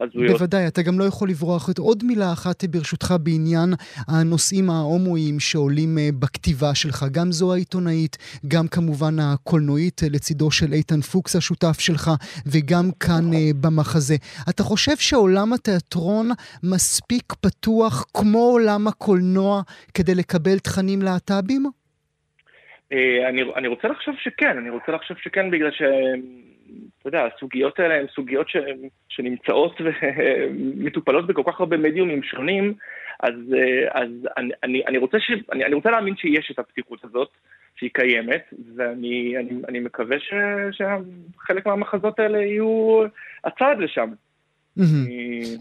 Speaker 5: הזויות.
Speaker 1: בוודאי, אתה גם לא יכול לברוח. עוד מילה אחת ברשותך בעניין הנושאים ההומואיים שעולים אה, בכתיבה שלך. גם זו העיתונאית, גם כמובן הקולנועית אה, לצידו של איתן פוקס השותף שלך, וגם כאן אה, במחזה. אתה חושב שעולם התיאטרון מספיק פתוח כמו עולם הקולנוע כדי לקבל תכנים להט"בים?
Speaker 5: אני, אני רוצה לחשוב שכן, אני רוצה לחשוב שכן בגלל ש... אתה יודע, הסוגיות האלה הן סוגיות ש, שנמצאות ומטופלות בכל כך הרבה מדיומים שונים, אז, אז אני, אני, אני, רוצה ש, אני, אני רוצה להאמין שיש את הפתיחות הזאת, שהיא קיימת, ואני אני, אני מקווה ש, שחלק מהמחזות האלה יהיו הצעד לשם.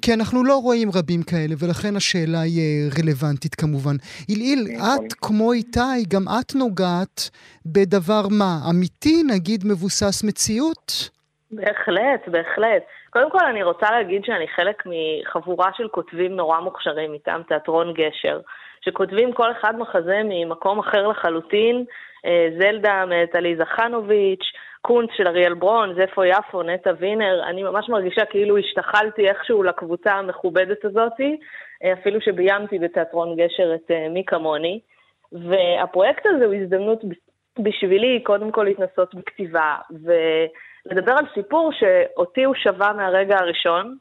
Speaker 1: כי אנחנו לא רואים רבים כאלה, ולכן השאלה היא אה, רלוונטית כמובן. איליל, נכון. את כמו איתי, גם את נוגעת בדבר מה? אמיתי, נגיד מבוסס מציאות?
Speaker 6: בהחלט, בהחלט. קודם כל אני רוצה להגיד שאני חלק מחבורה של כותבים נורא מוכשרים מטעם תיאטרון גשר, שכותבים כל אחד מחזה ממקום אחר לחלוטין. אה, זלדה מאת עליזה חנוביץ', קונץ של אריאל ברון, זפו יפו, נטע וינר, אני ממש מרגישה כאילו השתחלתי איכשהו לקבוצה המכובדת הזאתי, אפילו שביימתי בתיאטרון גשר את מי כמוני. והפרויקט הזה הוא הזדמנות בשבילי קודם כל להתנסות בכתיבה, ולדבר על סיפור שאותי הוא שווה מהרגע הראשון,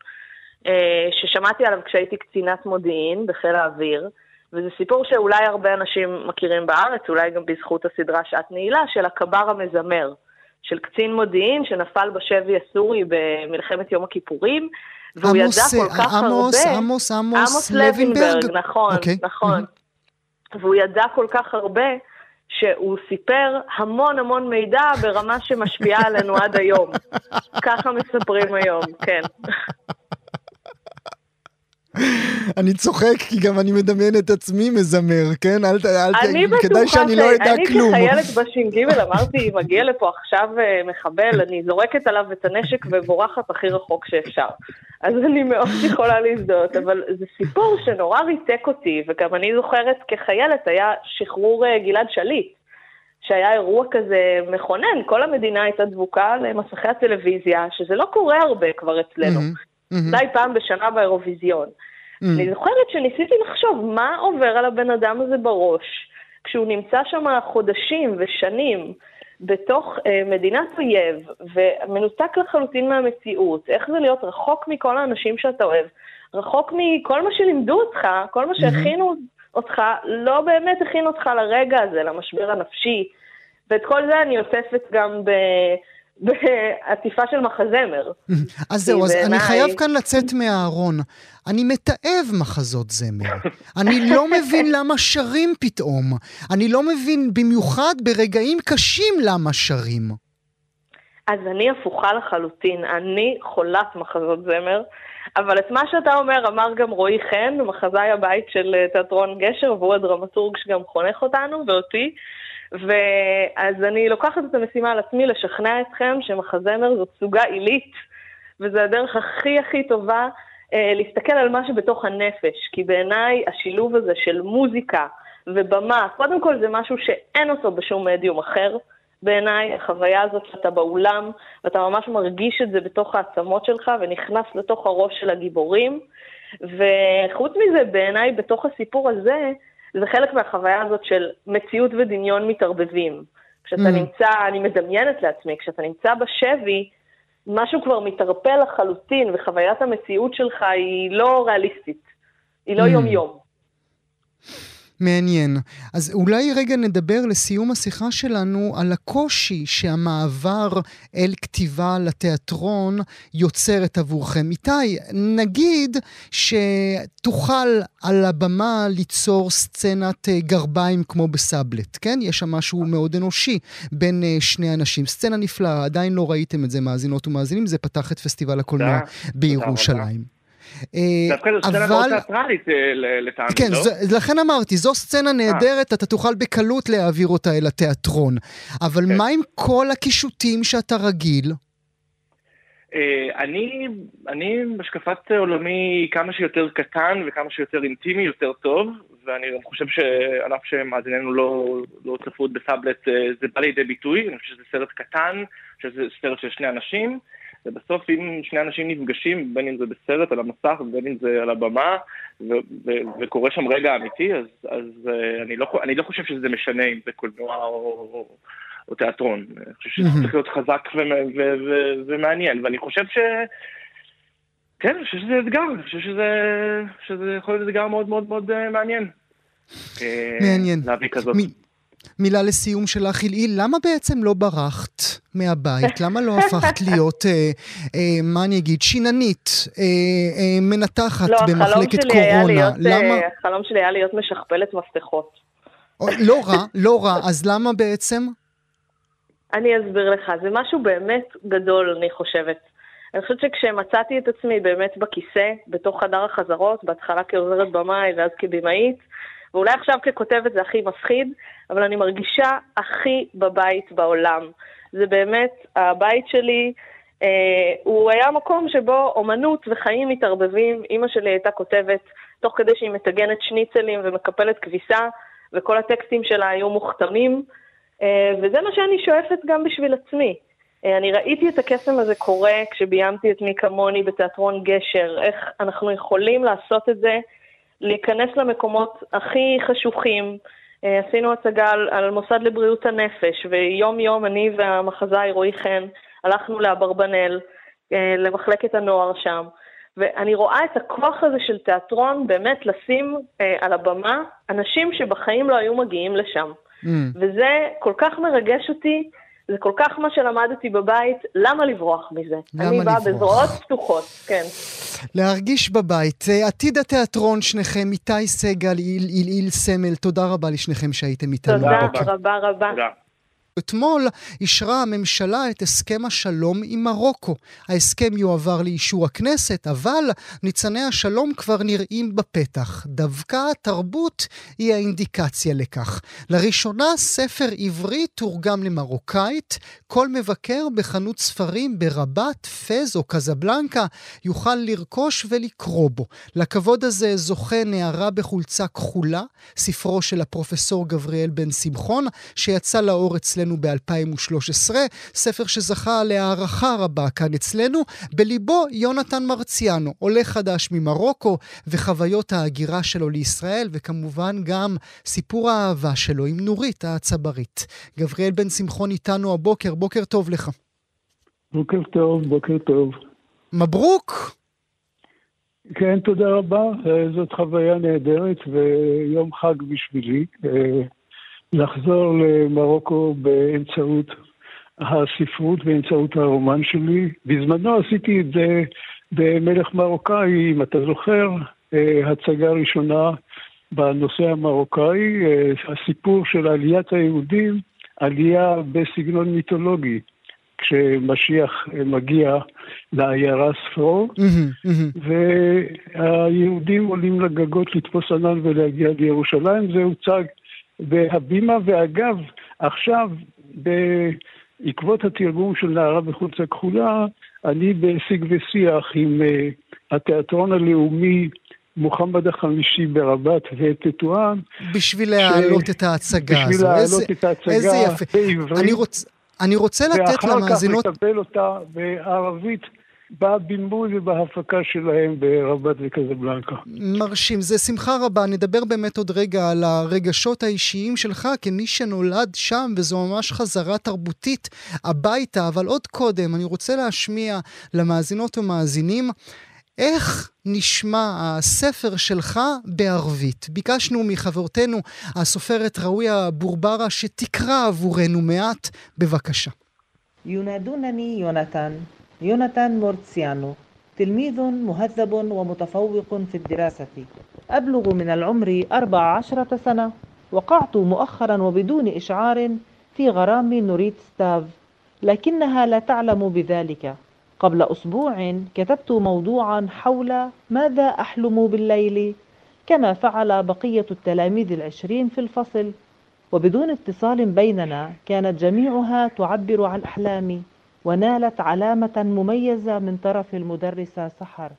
Speaker 6: אה, ששמעתי עליו כשהייתי קצינת מודיעין בחיל האוויר, וזה סיפור שאולי הרבה אנשים מכירים בארץ, אולי גם בזכות הסדרה שעת נעילה, של הקבר המזמר, של קצין מודיעין שנפל בשבי הסורי במלחמת יום הכיפורים, והוא
Speaker 1: עמוס,
Speaker 6: ידע כל כך
Speaker 1: עמוס,
Speaker 6: הרבה...
Speaker 1: עמוס, עמוס,
Speaker 6: עמוס לוינברג, נכון,
Speaker 1: אוקיי.
Speaker 6: נכון. והוא ידע כל כך הרבה, שהוא סיפר המון המון מידע ברמה שמשפיעה עלינו עד היום. ככה מספרים היום, כן.
Speaker 1: אני צוחק כי גם אני מדמיין את עצמי מזמר, כן? אל, אל,
Speaker 6: אני
Speaker 1: כדאי שאני לא אדע
Speaker 6: אני
Speaker 1: כלום.
Speaker 6: כחיילת בש"ג אמרתי, מגיע לפה עכשיו אה, מחבל, אני זורקת עליו את הנשק ובורחת הכי רחוק שאפשר. אז אני מאוד יכולה להזדהות, אבל זה סיפור שנורא ריתק אותי, וגם אני זוכרת כחיילת היה שחרור אה, גלעד שליט. שהיה אירוע כזה מכונן, כל המדינה הייתה דבוקה למסכי הטלוויזיה, שזה לא קורה הרבה כבר אצלנו.
Speaker 1: מהמם.
Speaker 6: אולי פעם בשנה באירוויזיון.
Speaker 1: Mm.
Speaker 6: אני זוכרת שניסיתי לחשוב מה עובר על הבן אדם הזה בראש, כשהוא נמצא שם חודשים ושנים בתוך אה, מדינת אויב, ומנותק לחלוטין מהמציאות, איך זה להיות רחוק מכל האנשים שאתה אוהב, רחוק מכל מה שלימדו אותך, כל מה שהכינו אותך, לא באמת הכין אותך לרגע הזה, למשבר הנפשי, ואת כל זה אני אוספת גם ב... בעטיפה של מחזמר.
Speaker 1: אז זהו, אז אני חייב כאן לצאת מהארון. אני מתעב מחזות זמר. אני לא מבין למה שרים פתאום. אני לא מבין במיוחד ברגעים קשים למה שרים.
Speaker 6: אז אני הפוכה לחלוטין, אני חולת מחזות זמר, אבל את מה שאתה אומר אמר גם רועי חן, מחזאי הבית של אה, תיאטרון גשר, והוא הדרמטורג שגם חונך אותנו ואותי. ואז אני לוקחת את המשימה על עצמי לשכנע אתכם שמחזמר זאת סוגה עילית, וזו הדרך הכי הכי טובה אה, להסתכל על מה שבתוך הנפש, כי בעיניי השילוב הזה של מוזיקה ובמה, קודם כל זה משהו שאין אותו בשום מדיום אחר. בעיניי, החוויה הזאת שאתה באולם, ואתה ממש מרגיש את זה בתוך העצמות שלך, ונכנס לתוך הראש של הגיבורים. וחוץ מזה, בעיניי, בתוך הסיפור הזה, זה חלק מהחוויה הזאת של מציאות ודמיון מתערבבים. כשאתה
Speaker 1: Mm.
Speaker 6: נמצא, אני מדמיינת לעצמי, כשאתה נמצא בשבי, משהו כבר מתערפל לחלוטין, וחוויית המציאות שלך היא לא ריאליסטית, היא לא
Speaker 1: Mm. מעניין. אז אולי רגע נדבר לסיום השיחה שלנו על הקושי שהמעבר אל כתיבה לתיאטרון יוצרת עבורכם. איתי, נגיד שתוכל על הבמה ליצור סצנת אה, גרביים כמו בסאבלט, כן? יש שם משהו מאוד אנושי בין אה, שני אנשים. סצנה נפלאה, עדיין לא ראיתם את זה, מאזינות ומאזינים, זה פתח את פסטיבל הקולנוע בירושלים. אה,
Speaker 5: דווקא זו סצנה מאוד תיאטרלית אה, לטעמי,
Speaker 1: כן,
Speaker 5: לא?
Speaker 1: זו, לכן אמרתי, זו סצנה נהדרת, אתה תוכל בקלות להעביר אותה אל התיאטרון. אבל
Speaker 5: כן.
Speaker 1: מה עם כל הקישוטים שאתה רגיל?
Speaker 5: אה, אני, אני בהשקפת עולמי כמה שיותר קטן וכמה שיותר אינטימי יותר טוב, ואני גם חושב שעל אף שמאזיננו לא, לא צפו אה, זה בא לידי ביטוי, אני חושב שזה סרט קטן, שזה סרט של שני אנשים, ובסוף אם שני אנשים נפגשים, בין אם זה בסרט על המסך ובין אם זה על הבמה, ו- ו- וקורה שם רגע אמיתי, אז, אז אה, אני, לא, אני לא חושב שזה משנה אם זה קולנוע או, או, או תיאטרון. אני חושב שזה. צריך להיות חזק ו- ו- ו- ומעניין, ואני חושב ש... כן, אני חושב שזה אתגר, אני חושב שזה, שזה יכול להיות אתגר מאוד מאוד מאוד אה, מעניין. אה,
Speaker 1: מעניין.
Speaker 5: להביא כזאת.
Speaker 1: מילה לסיום שלך, הלעיל, למה בעצם לא ברחת מהבית? למה לא הפכת להיות, אה, אה, מה אני אגיד, שיננית, אה, אה, מנתחת
Speaker 6: לא,
Speaker 1: במחלקת קורונה?
Speaker 6: להיות,
Speaker 1: למה?
Speaker 6: אה, החלום שלי היה להיות משכפלת מפתחות.
Speaker 1: לא רע, לא רע, אז למה בעצם?
Speaker 6: אני אסביר לך, זה משהו באמת גדול, אני חושבת. אני חושבת שכשמצאתי את עצמי באמת בכיסא, בתוך חדר החזרות, בהתחלה כעוזרת במאי ואז כבמאית, ואולי עכשיו ככותבת זה הכי מפחיד, אבל אני מרגישה הכי בבית בעולם. זה באמת, הבית שלי, אה, הוא היה מקום שבו אומנות וחיים מתערבבים. אימא שלי הייתה כותבת תוך כדי שהיא מטגנת שניצלים ומקפלת כביסה, וכל הטקסטים שלה היו מוכתמים. אה, וזה מה שאני שואפת גם בשביל עצמי. אני ראיתי את הקסם הזה קורה כשביימתי את מי כמוני בתיאטרון גשר, איך אנחנו יכולים לעשות את זה, להיכנס למקומות הכי חשוכים. עשינו הצגה על, על מוסד לבריאות הנפש, ויום יום אני והמחזאי רועי חן הלכנו לאברבנל, למחלקת הנוער שם. ואני רואה את הכוח הזה של תיאטרון באמת לשים אה, על הבמה אנשים שבחיים לא היו מגיעים לשם. Mm. וזה כל כך מרגש אותי, זה כל כך מה שלמדתי בבית, למה לברוח מזה? למה אני באה בזרועות פתוחות, כן.
Speaker 1: להרגיש בבית. אה, עתיד התיאטרון שניכם, איתי סגל, איל סמל, תודה רבה לשניכם שהייתם איתנו.
Speaker 6: תודה רבה רבה. תודה.
Speaker 1: אתמול אישרה הממשלה את הסכם השלום עם מרוקו. ההסכם יועבר לאישור הכנסת, אבל ניצני השלום כבר נראים בפתח. דווקא התרבות היא האינדיקציה לכך. לראשונה ספר עברי תורגם למרוקאית. כל מבקר בחנות ספרים ברבת, פז או קזבלנקה יוכל לרכוש ולקרוא בו. לכבוד הזה זוכה נערה בחולצה כחולה, ספרו של הפרופסור גבריאל בן שמחון, שיצא לאור אצלנו אצלנו ב-2013, ספר שזכה להערכה רבה כאן אצלנו, בליבו יונתן מרציאנו, עולה חדש ממרוקו, וחוויות ההגירה שלו לישראל, וכמובן גם סיפור האהבה שלו עם נורית הצברית. גבריאל בן שמחון איתנו הבוקר, בוקר טוב לך.
Speaker 7: בוקר טוב, בוקר טוב.
Speaker 1: מברוק!
Speaker 7: כן, תודה רבה. זאת חוויה נהדרת ויום חג בשבילי. לחזור למרוקו באמצעות הספרות, באמצעות הרומן שלי. בזמנו עשיתי את זה במלך מרוקאי, אם אתה זוכר, אה, הצגה ראשונה בנושא המרוקאי, אה, הסיפור של עליית היהודים, עלייה בסגנון מיתולוגי. כשמשיח מגיע לעיירה ספרו, והיהודים עולים לגגות לתפוס ענן ולהגיע לירושלים, זה הוצג בהבימה, ואגב, עכשיו, בעקבות התרגום של נערה בחוץ הכחולה, אני בשיג ושיח עם uh, התיאטרון הלאומי מוחמד החמישי ברבת וטטואן.
Speaker 1: בשביל להעלות ש... את ההצגה
Speaker 7: הזו. בשביל להעלות את ההצגה
Speaker 1: איזה. בעברית. אני, רוצ... אני רוצה לתת למאזינות...
Speaker 7: ואחר כך לקבל אותה בערבית בבימוי ובהפקה שלהם ברבת וקזבלנקה.
Speaker 1: מרשים, זה שמחה רבה. נדבר באמת עוד רגע על הרגשות האישיים שלך כמי שנולד שם, וזו ממש חזרה תרבותית הביתה. אבל עוד קודם, אני רוצה להשמיע למאזינות ומאזינים איך נשמע הספר שלך בערבית. ביקשנו מחברתנו, הסופרת ראויה בורברה, שתקרא עבורנו מעט. בבקשה.
Speaker 8: יונדונני יונתן. يوناتان مورتسيانو تلميذ مهذب ومتفوق في الدراسة. أبلغ من العمر أربع عشرة سنة وقعت مؤخرا وبدون إشعار في غرام نوريت ستاف. لكنها لا تعلم بذلك. قبل أسبوع كتبت موضوعا حول ماذا أحلم بالليل كما فعل بقية التلاميذ العشرين في الفصل. وبدون اتصال بيننا كانت جميعها تعبر عن أحلامي. ونالت علامة مميزة من طرف المدرسة سحر.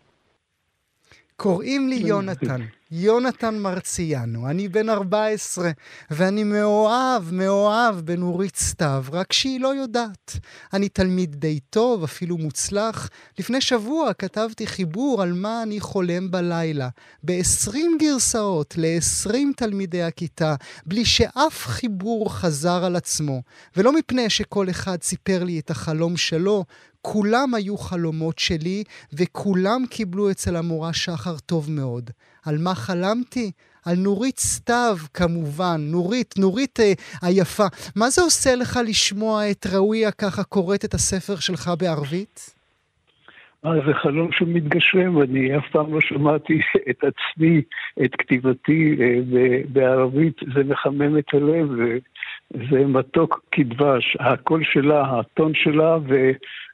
Speaker 1: קוראים לי יונתן. יונתן מרציאנו, אני בן 14, ואני מאוהב, מאוהב בנורית סתיו, רק שהיא לא יודעת. אני תלמיד די טוב, אפילו מוצלח. לפני שבוע כתבתי חיבור על מה אני חולם בלילה, ב-20 גרסאות ל-20 תלמידי הכיתה, בלי שאף חיבור חזר על עצמו. ולא מפני שכל אחד סיפר לי את החלום שלו, כולם היו חלומות שלי, וכולם קיבלו אצל המורה שחר טוב מאוד. על מה חלמתי? על נורית סתיו, כמובן. נורית, נורית אה, היפה. מה זה עושה לך לשמוע את ראויה ככה קוראת את הספר שלך בערבית?
Speaker 7: אה, זה חלום שמתגשם, אני אף פעם לא שמעתי את עצמי, את כתיבתי אה, בערבית, זה מחמם את הלב, זה מתוק כדבש, הקול שלה, הטון שלה, ו...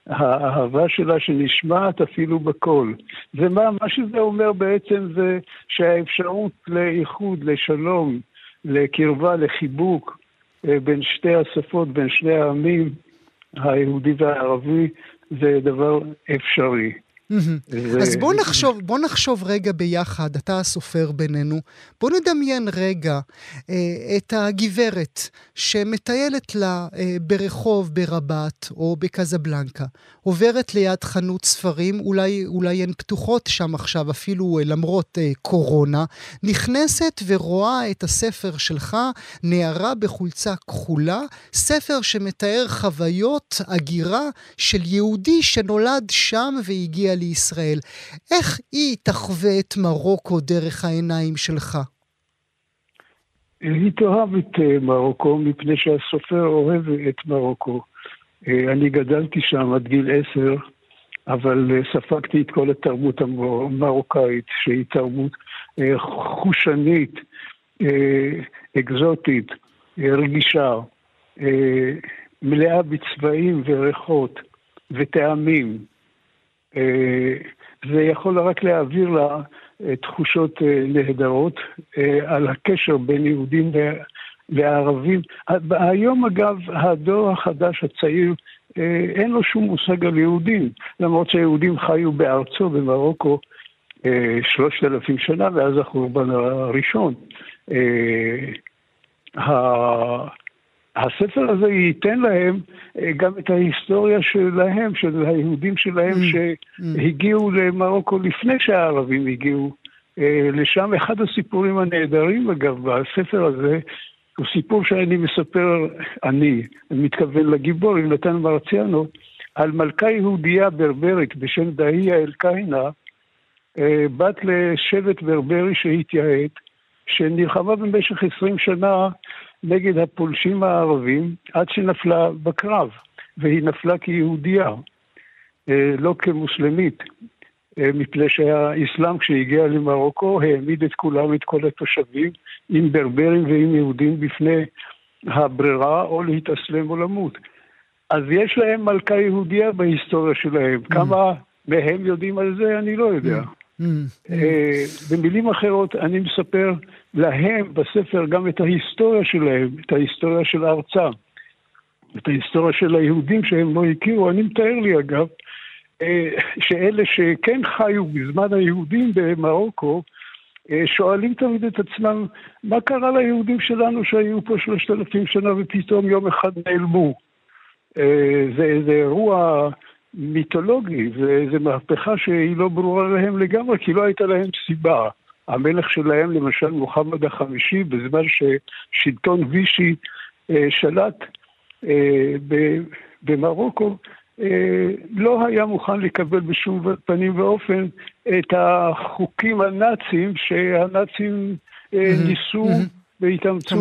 Speaker 7: האהבה שלה שנשמעת אפילו בקול. ומה מה שזה אומר בעצם זה שהאפשרות לאיחוד, לשלום, לקרבה, לחיבוק אה, בין שתי השפות, בין שני העמים, היהודי והערבי, זה דבר אפשרי.
Speaker 1: אז בוא נחשוב, בוא נחשוב רגע ביחד, אתה הסופר בינינו, בוא נדמיין רגע אה, את הגברת שמטיילת לה אה, ברחוב ברבת או בקזבלנקה, עוברת ליד חנות ספרים, אולי, אולי הן פתוחות שם עכשיו, אפילו אה, למרות אה, קורונה, נכנסת ורואה את הספר שלך, נערה בחולצה כחולה, ספר שמתאר חוויות הגירה של יהודי שנולד שם והגיע לישראל. איך היא תחווה את מרוקו דרך העיניים שלך?
Speaker 7: היא תאהב את אה, מרוקו מפני שהסופר אוהב את מרוקו. אה, אני גדלתי שם עד גיל עשר, אבל אה, ספגתי את כל התרבות המרוקאית, שהיא תרבות חושנית, אקזוטית, רגישה, מלאה בצבעים וריחות וטעמים. זה יכול רק להעביר לה תחושות נהדרות על הקשר בין יהודים לערבים. היום אגב, הדור החדש הצעיר, אה, אין לו שום מושג על יהודים, למרות שהיהודים חיו בארצו, במרוקו, אה, שלושת אלפים שנה, ואז החורבן הראשון. אה, הספר הזה ייתן להם גם את ההיסטוריה שלהם, של היהודים שלהם mm, שהגיעו למרוקו לפני שהערבים הגיעו לשם. אחד הסיפורים הנהדרים, אגב, בספר הזה, הוא סיפור שאני מספר, אני, מתכוון לגיבור, יונתן מרציאנו, על מלכה יהודייה ברברית בשם דהיה אל-קיינה, אה, בת לשבט ברברי שהתייעט, שנלחמה במשך עשרים שנה נגד הפולשים הערבים, עד שנפלה בקרב, והיא נפלה כיהודייה, אה, לא כמוסלמית. אה, מפני שהאסלאם כשהגיע למרוקו העמיד את כולם, את כל התושבים, עם ברברים ועם יהודים בפני הברירה או להתאסלם או למות. אז יש להם מלכה יהודייה בהיסטוריה שלהם. Mm. כמה מהם יודעים על זה, אני לא יודע. Mm. Mm. אה, במילים אחרות, אני מספר להם בספר גם את ההיסטוריה שלהם, את ההיסטוריה של ארצם, את ההיסטוריה של היהודים שהם לא הכירו. אני מתאר לי, אגב, אה, שאלה שכן חיו בזמן היהודים במרוקו, אה, שואלים תמיד את עצמם, מה קרה ליהודים שלנו שהיו פה שלושת אלפים שנה ופתאום יום אחד נעלמו? זה איזה אירוע מיתולוגי, זה מהפכה שהיא לא ברורה להם לגמרי, כי לא הייתה להם סיבה. המלך שלהם, למשל מוחמד החמישי, בזמן ששלטון וישי שלט במרוקו, אה, לא היה מוכן לקבל בשום פנים ואופן את החוקים הנאציים שהנאצים אה, ניסו והתאמצו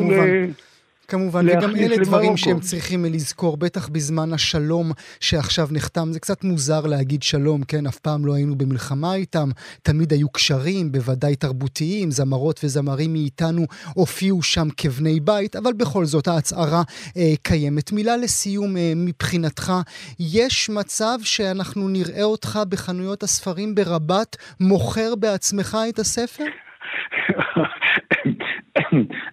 Speaker 1: כמובן, וגם אלה דברים שהם צריכים לזכור, בטח בזמן השלום שעכשיו נחתם. זה קצת מוזר להגיד שלום, כן? אף פעם לא היינו במלחמה איתם, תמיד היו קשרים, בוודאי תרבותיים, זמרות וזמרים מאיתנו הופיעו שם כבני בית, אבל בכל זאת ההצהרה אה, קיימת. מילה לסיום אה, מבחינתך, יש מצב שאנחנו נראה אותך בחנויות הספרים ברבת מוכר בעצמך את הספר?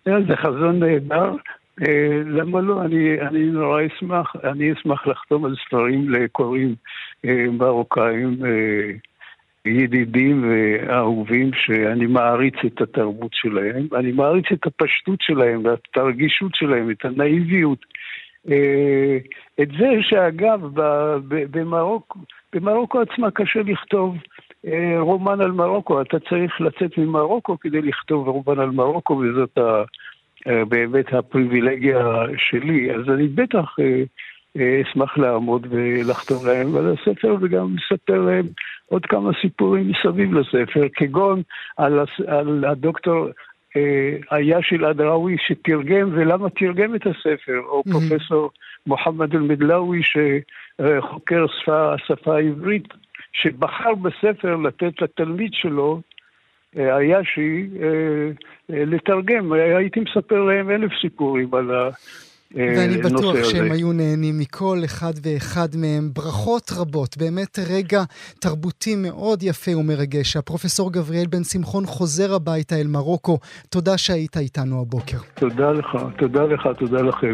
Speaker 7: זה חזון נהדר. אה, למה לא? אני, אני נורא אשמח, אני אשמח לחתום על ספרים לקוראים אה, מרוקאים אה, ידידים ואהובים שאני מעריץ את התרבות שלהם, אני מעריץ את הפשטות שלהם ואת הרגישות שלהם, את הנאיביות. את זה שאגב, במרוקו, במרוקו עצמה קשה לכתוב רומן על מרוקו, אתה צריך לצאת ממרוקו כדי לכתוב רומן על מרוקו וזאת ה... אה, באמת הפריבילגיה שלי, אז אני בטח אה, אה, אשמח לעמוד ולחתום להם על הספר וגם לספר להם עוד כמה סיפורים מסביב לספר, כגון על, על הדוקטור אייאש אל-אדראווי שתרגם ולמה תרגם את הספר, או mm-hmm. פרופסור מוחמד אל-מדלאווי שחוקר שפה, השפה העברית, שבחר בספר לתת לתלמיד שלו היה שהיא אה, אה, לתרגם, הייתי מספר להם אלף סיפורים על ה...
Speaker 1: אה, ואני בטוח שהם היו נהנים מכל אחד ואחד מהם. ברכות רבות, באמת רגע תרבותי מאוד יפה ומרגש. הפרופסור גבריאל בן שמחון חוזר הביתה אל מרוקו. תודה שהיית איתנו הבוקר.
Speaker 7: תודה לך, תודה לך, תודה לכם.